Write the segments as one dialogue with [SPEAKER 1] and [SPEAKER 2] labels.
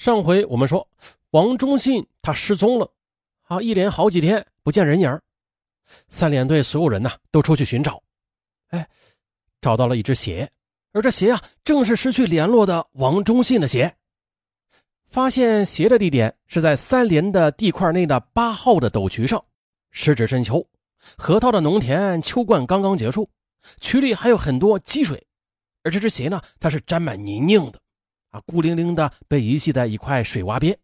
[SPEAKER 1] 上回我们说王忠信他失踪了，啊，一连好几天不见人影三连队所有人呢都出去寻找，哎，找到了一只鞋，而这鞋啊正是失去联络的王忠信的鞋。发现鞋的地点是在三连的地块内的八号的斗渠上，时值深秋，河套的农田秋灌刚刚结束，渠里还有很多积水，而这只鞋呢，它是沾满泥泞的。啊，孤零零的被遗弃在一块水洼边。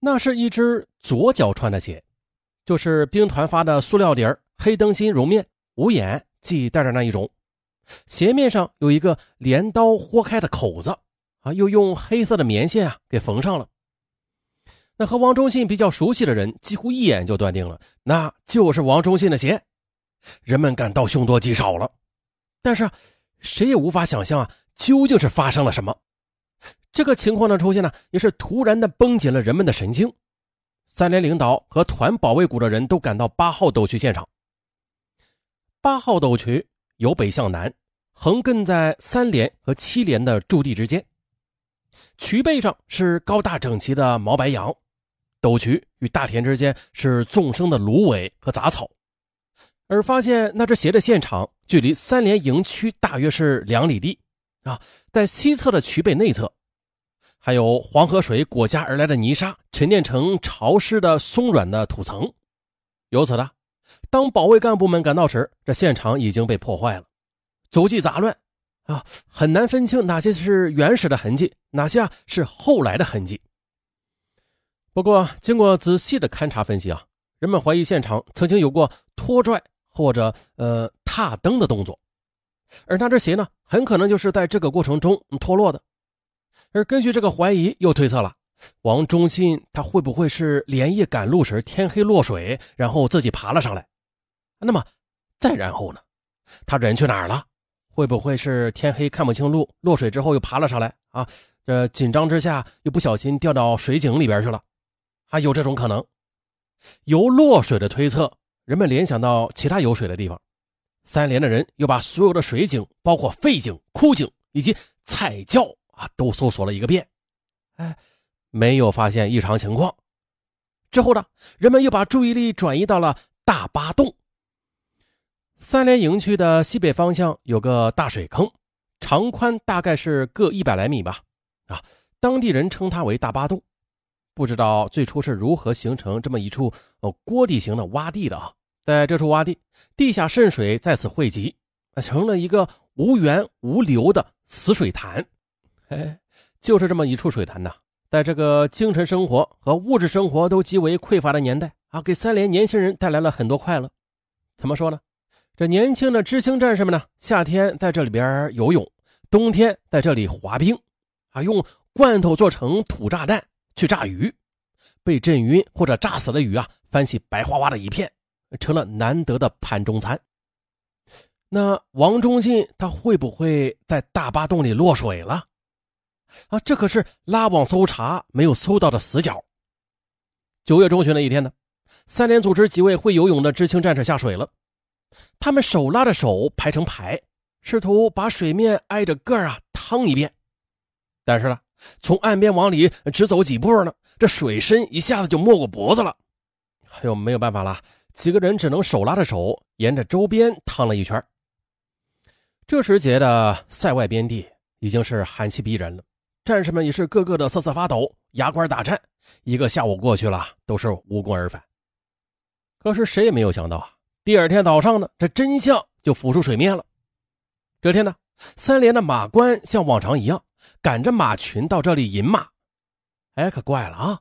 [SPEAKER 1] 那是一只左脚穿的鞋，就是兵团发的塑料底儿黑灯芯绒面无眼系带着那一种。鞋面上有一个镰刀豁开的口子，啊，又用黑色的棉线啊给缝上了。那和王忠信比较熟悉的人，几乎一眼就断定了，那就是王忠信的鞋。人们感到凶多吉少了，但是谁也无法想象啊。究竟是发生了什么？这个情况的出现呢，也是突然的绷紧了人们的神经。三连领导和团保卫股的人都赶到八号斗渠现场。八号斗渠由北向南，横亘在三连和七连的驻地之间。渠背上是高大整齐的毛白杨，斗渠与大田之间是纵生的芦苇和杂草。而发现那只鞋的现场，距离三连营区大约是两里地。啊，在西侧的渠背内侧，还有黄河水裹挟而来的泥沙沉淀成潮湿的松软的土层。由此呢，当保卫干部们赶到时，这现场已经被破坏了，足迹杂乱，啊，很难分清哪些是原始的痕迹，哪些啊是后来的痕迹。不过，经过仔细的勘察分析啊，人们怀疑现场曾经有过拖拽或者呃踏蹬的动作。而那只鞋呢，很可能就是在这个过程中脱落的。而根据这个怀疑，又推测了王忠信他会不会是连夜赶路时天黑落水，然后自己爬了上来？那么再然后呢？他人去哪儿了？会不会是天黑看不清路，落水之后又爬了上来？啊，这紧张之下又不小心掉到水井里边去了？还有这种可能？由落水的推测，人们联想到其他有水的地方。三连的人又把所有的水井，包括废井、枯井以及菜窖啊，都搜索了一个遍，哎，没有发现异常情况。之后呢，人们又把注意力转移到了大巴洞。三连营区的西北方向有个大水坑，长宽大概是各一百来米吧，啊，当地人称它为大巴洞。不知道最初是如何形成这么一处呃锅底型的洼地的啊。在这处洼地，地下渗水在此汇集，成了一个无源无流的死水潭。哎，就是这么一处水潭呐，在这个精神生活和物质生活都极为匮乏的年代啊，给三连年轻人带来了很多快乐。怎么说呢？这年轻的知青战士们呢，夏天在这里边游泳，冬天在这里滑冰，啊，用罐头做成土炸弹去炸鱼，被震晕或者炸死的鱼啊，翻起白花花的一片。成了难得的盘中餐。那王忠信他会不会在大巴洞里落水了？啊，这可是拉网搜查没有搜到的死角。九月中旬的一天呢，三连组织几位会游泳的知青战士下水了，他们手拉着手排成排，试图把水面挨着个啊趟一遍。但是呢，从岸边往里只走几步呢，这水深一下子就没过脖子了。哎呦，没有办法了。几个人只能手拉着手，沿着周边趟了一圈。这时节的塞外边地已经是寒气逼人了，战士们也是个个的瑟瑟发抖，牙关打颤。一个下午过去了，都是无功而返。可是谁也没有想到啊，第二天早上呢，这真相就浮出水面了。这天呢，三连的马官像往常一样，赶着马群到这里饮马。哎，可怪了啊，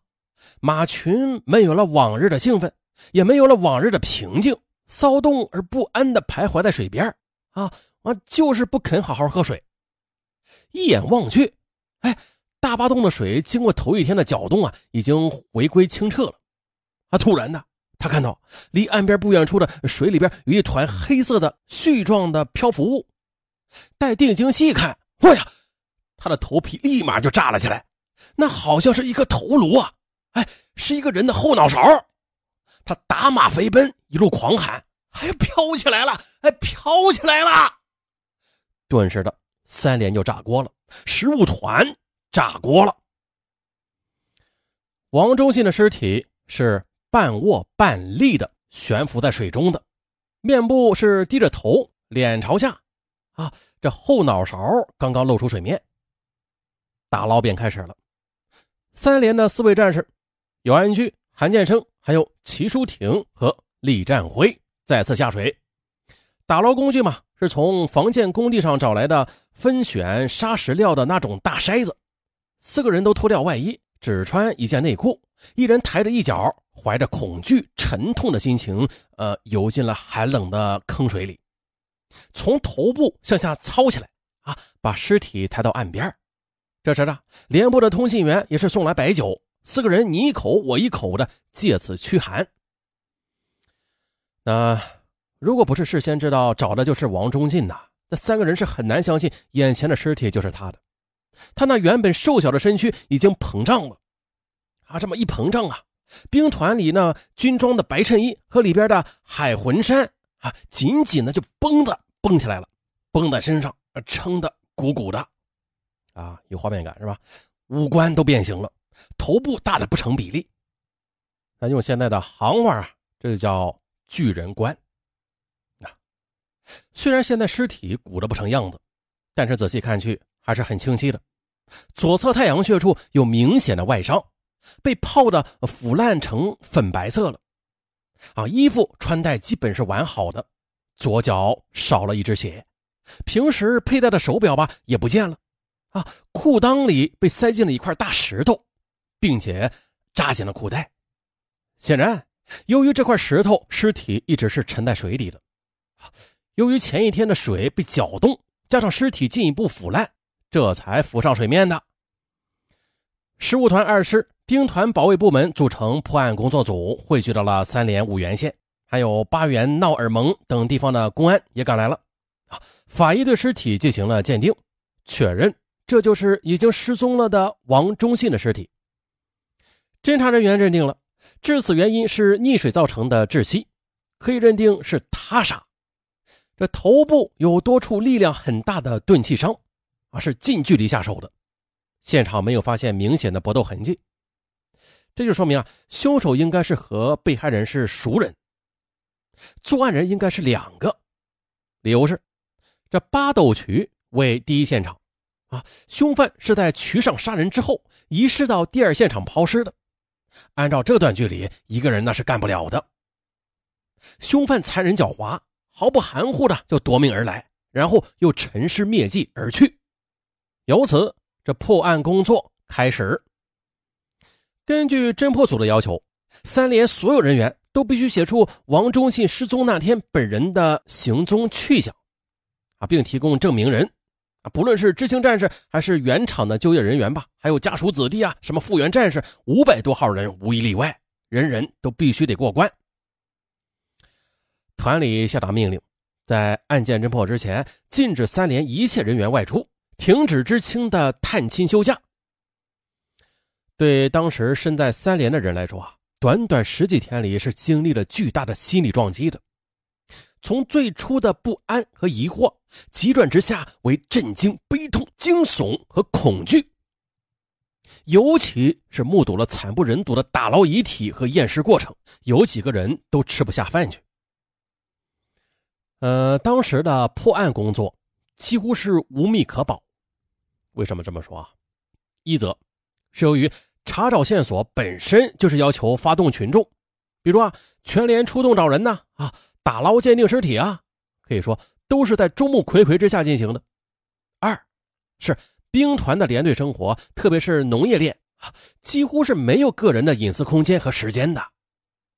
[SPEAKER 1] 马群没有了往日的兴奋。也没有了往日的平静，骚动而不安的徘徊在水边啊啊，就是不肯好好喝水。一眼望去，哎，大巴洞的水经过头一天的搅动啊，已经回归清澈了。啊，突然呢，他看到离岸边不远处的水里边有一团黑色的絮状的漂浮物。待定睛细看，哎呀，他的头皮立马就炸了起来，那好像是一个头颅啊！哎，是一个人的后脑勺。他打马飞奔，一路狂喊：“哎，飘起来了！哎，飘起来了！”顿时的，三连就炸锅了，食物团炸锅了。王忠信的尸体是半卧半立的悬浮在水中的，面部是低着头，脸朝下，啊，这后脑勺刚刚露出水面。打捞便开始了，三连的四位战士，姚安居、韩建生，还有齐淑婷和李占辉再次下水。打捞工具嘛，是从房建工地上找来的分选砂石料的那种大筛子。四个人都脱掉外衣，只穿一件内裤，一人抬着一脚，怀着恐惧、沉痛的心情，呃，游进了寒冷的坑水里，从头部向下操起来，啊，把尸体抬到岸边。这时呢，连部的通信员也是送来白酒，四个人你一口我一口的，借此驱寒。那如果不是事先知道找的就是王忠进呐，那三个人是很难相信眼前的尸体就是他的。他那原本瘦小的身躯已经膨胀了，啊，这么一膨胀啊，兵团里那军装的白衬衣和里边的海魂衫啊，紧紧的就绷的绷起来了，绷在身上，撑的鼓鼓的。啊，有画面感是吧？五官都变形了，头部大的不成比例。咱用现在的行话啊，这就叫巨人观。虽然现在尸体鼓得不成样子，但是仔细看去还是很清晰的。左侧太阳穴处有明显的外伤，被泡的腐烂成粉白色了。啊，衣服穿戴基本是完好的，左脚少了一只鞋，平时佩戴的手表吧也不见了。啊，裤裆里被塞进了一块大石头，并且扎进了裤带。显然，由于这块石头，尸体一直是沉在水里的。由于前一天的水被搅动，加上尸体进一步腐烂，这才浮上水面的。十五团二师兵团保卫部门组成破案工作组，汇聚到了三连五原县，还有八原、闹尔蒙等地方的公安也赶来了。啊，法医对尸体进行了鉴定，确认。这就是已经失踪了的王忠信的尸体。侦查人员认定了致死原因是溺水造成的窒息，可以认定是他杀。这头部有多处力量很大的钝器伤，啊，是近距离下手的。现场没有发现明显的搏斗痕迹，这就说明啊，凶手应该是和被害人是熟人。作案人应该是两个，理由是这八斗渠为第一现场。啊，凶犯是在渠上杀人之后遗失到第二现场抛尸的。按照这段距离，一个人那是干不了的。凶犯残忍狡猾，毫不含糊的就夺命而来，然后又沉尸灭迹而去。由此，这破案工作开始。根据侦破组的要求，三连所有人员都必须写出王忠信失踪那天本人的行踪去向，啊，并提供证明人。啊，不论是知情战士还是原厂的就业人员吧，还有家属子弟啊，什么复员战士，五百多号人无一例外，人人都必须得过关。团里下达命令，在案件侦破之前，禁止三连一切人员外出，停止知青的探亲休假。对当时身在三连的人来说啊，短短十几天里是经历了巨大的心理撞击的。从最初的不安和疑惑，急转直下为震惊、悲痛、惊悚和恐惧。尤其是目睹了惨不忍睹的打捞遗体和验尸过程，有几个人都吃不下饭去。呃，当时的破案工作几乎是无密可保。为什么这么说啊？一则，是由于查找线索本身就是要求发动群众，比如啊，全连出动找人呢啊。打捞鉴定尸体啊，可以说都是在众目睽睽之下进行的。二是兵团的连队生活，特别是农业链啊，几乎是没有个人的隐私空间和时间的。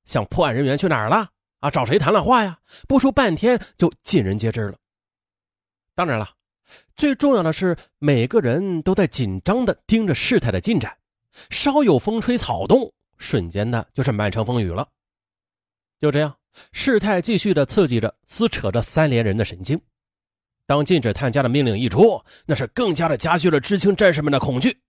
[SPEAKER 1] 像破案人员去哪儿了啊？找谁谈了话呀？不出半天就尽人皆知了。当然了，最重要的是每个人都在紧张的盯着事态的进展，稍有风吹草动，瞬间的就是满城风雨了。就这样。事态继续的刺激着、撕扯着三连人的神经。当禁止探家的命令一出，那是更加的加剧了知青战士们的恐惧。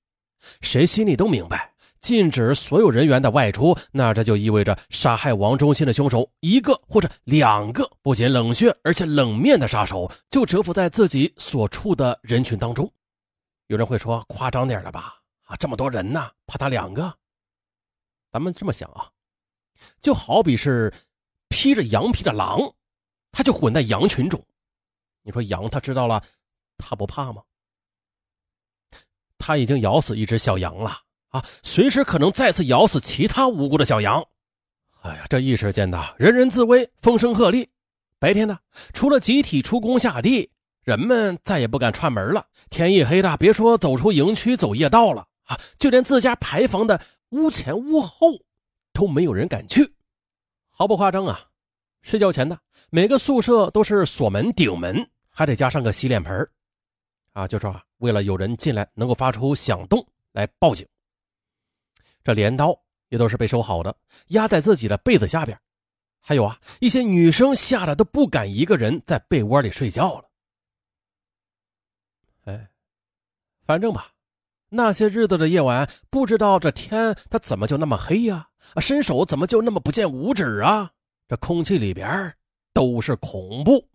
[SPEAKER 1] 谁心里都明白，禁止所有人员的外出，那这就意味着杀害王忠信的凶手一个或者两个不仅冷血而且冷面的杀手就蛰伏在自己所处的人群当中。有人会说夸张点了吧？啊，这么多人呢，怕他两个？咱们这么想啊，就好比是披着羊皮的狼，它就混在羊群中。你说羊它知道了，它不怕吗？它已经咬死一只小羊了啊，随时可能再次咬死其他无辜的小羊。哎呀，这一时间呐，人人自危，风声鹤唳。白天呢，除了集体出工下地，人们再也不敢串门了。天一黑的，别说走出营区走夜道了啊，就连自家牌坊的屋前屋后都没有人敢去。毫不夸张啊，睡觉前呢，每个宿舍都是锁门顶门，还得加上个洗脸盆啊，就说，为了有人进来能够发出响动来报警。这镰刀也都是被收好的，压在自己的被子下边。还有啊，一些女生吓得都不敢一个人在被窝里睡觉了。哎，反正吧，那些日子的夜晚，不知道这天它怎么就那么黑呀？啊，伸手怎么就那么不见五指啊？这空气里边都是恐怖。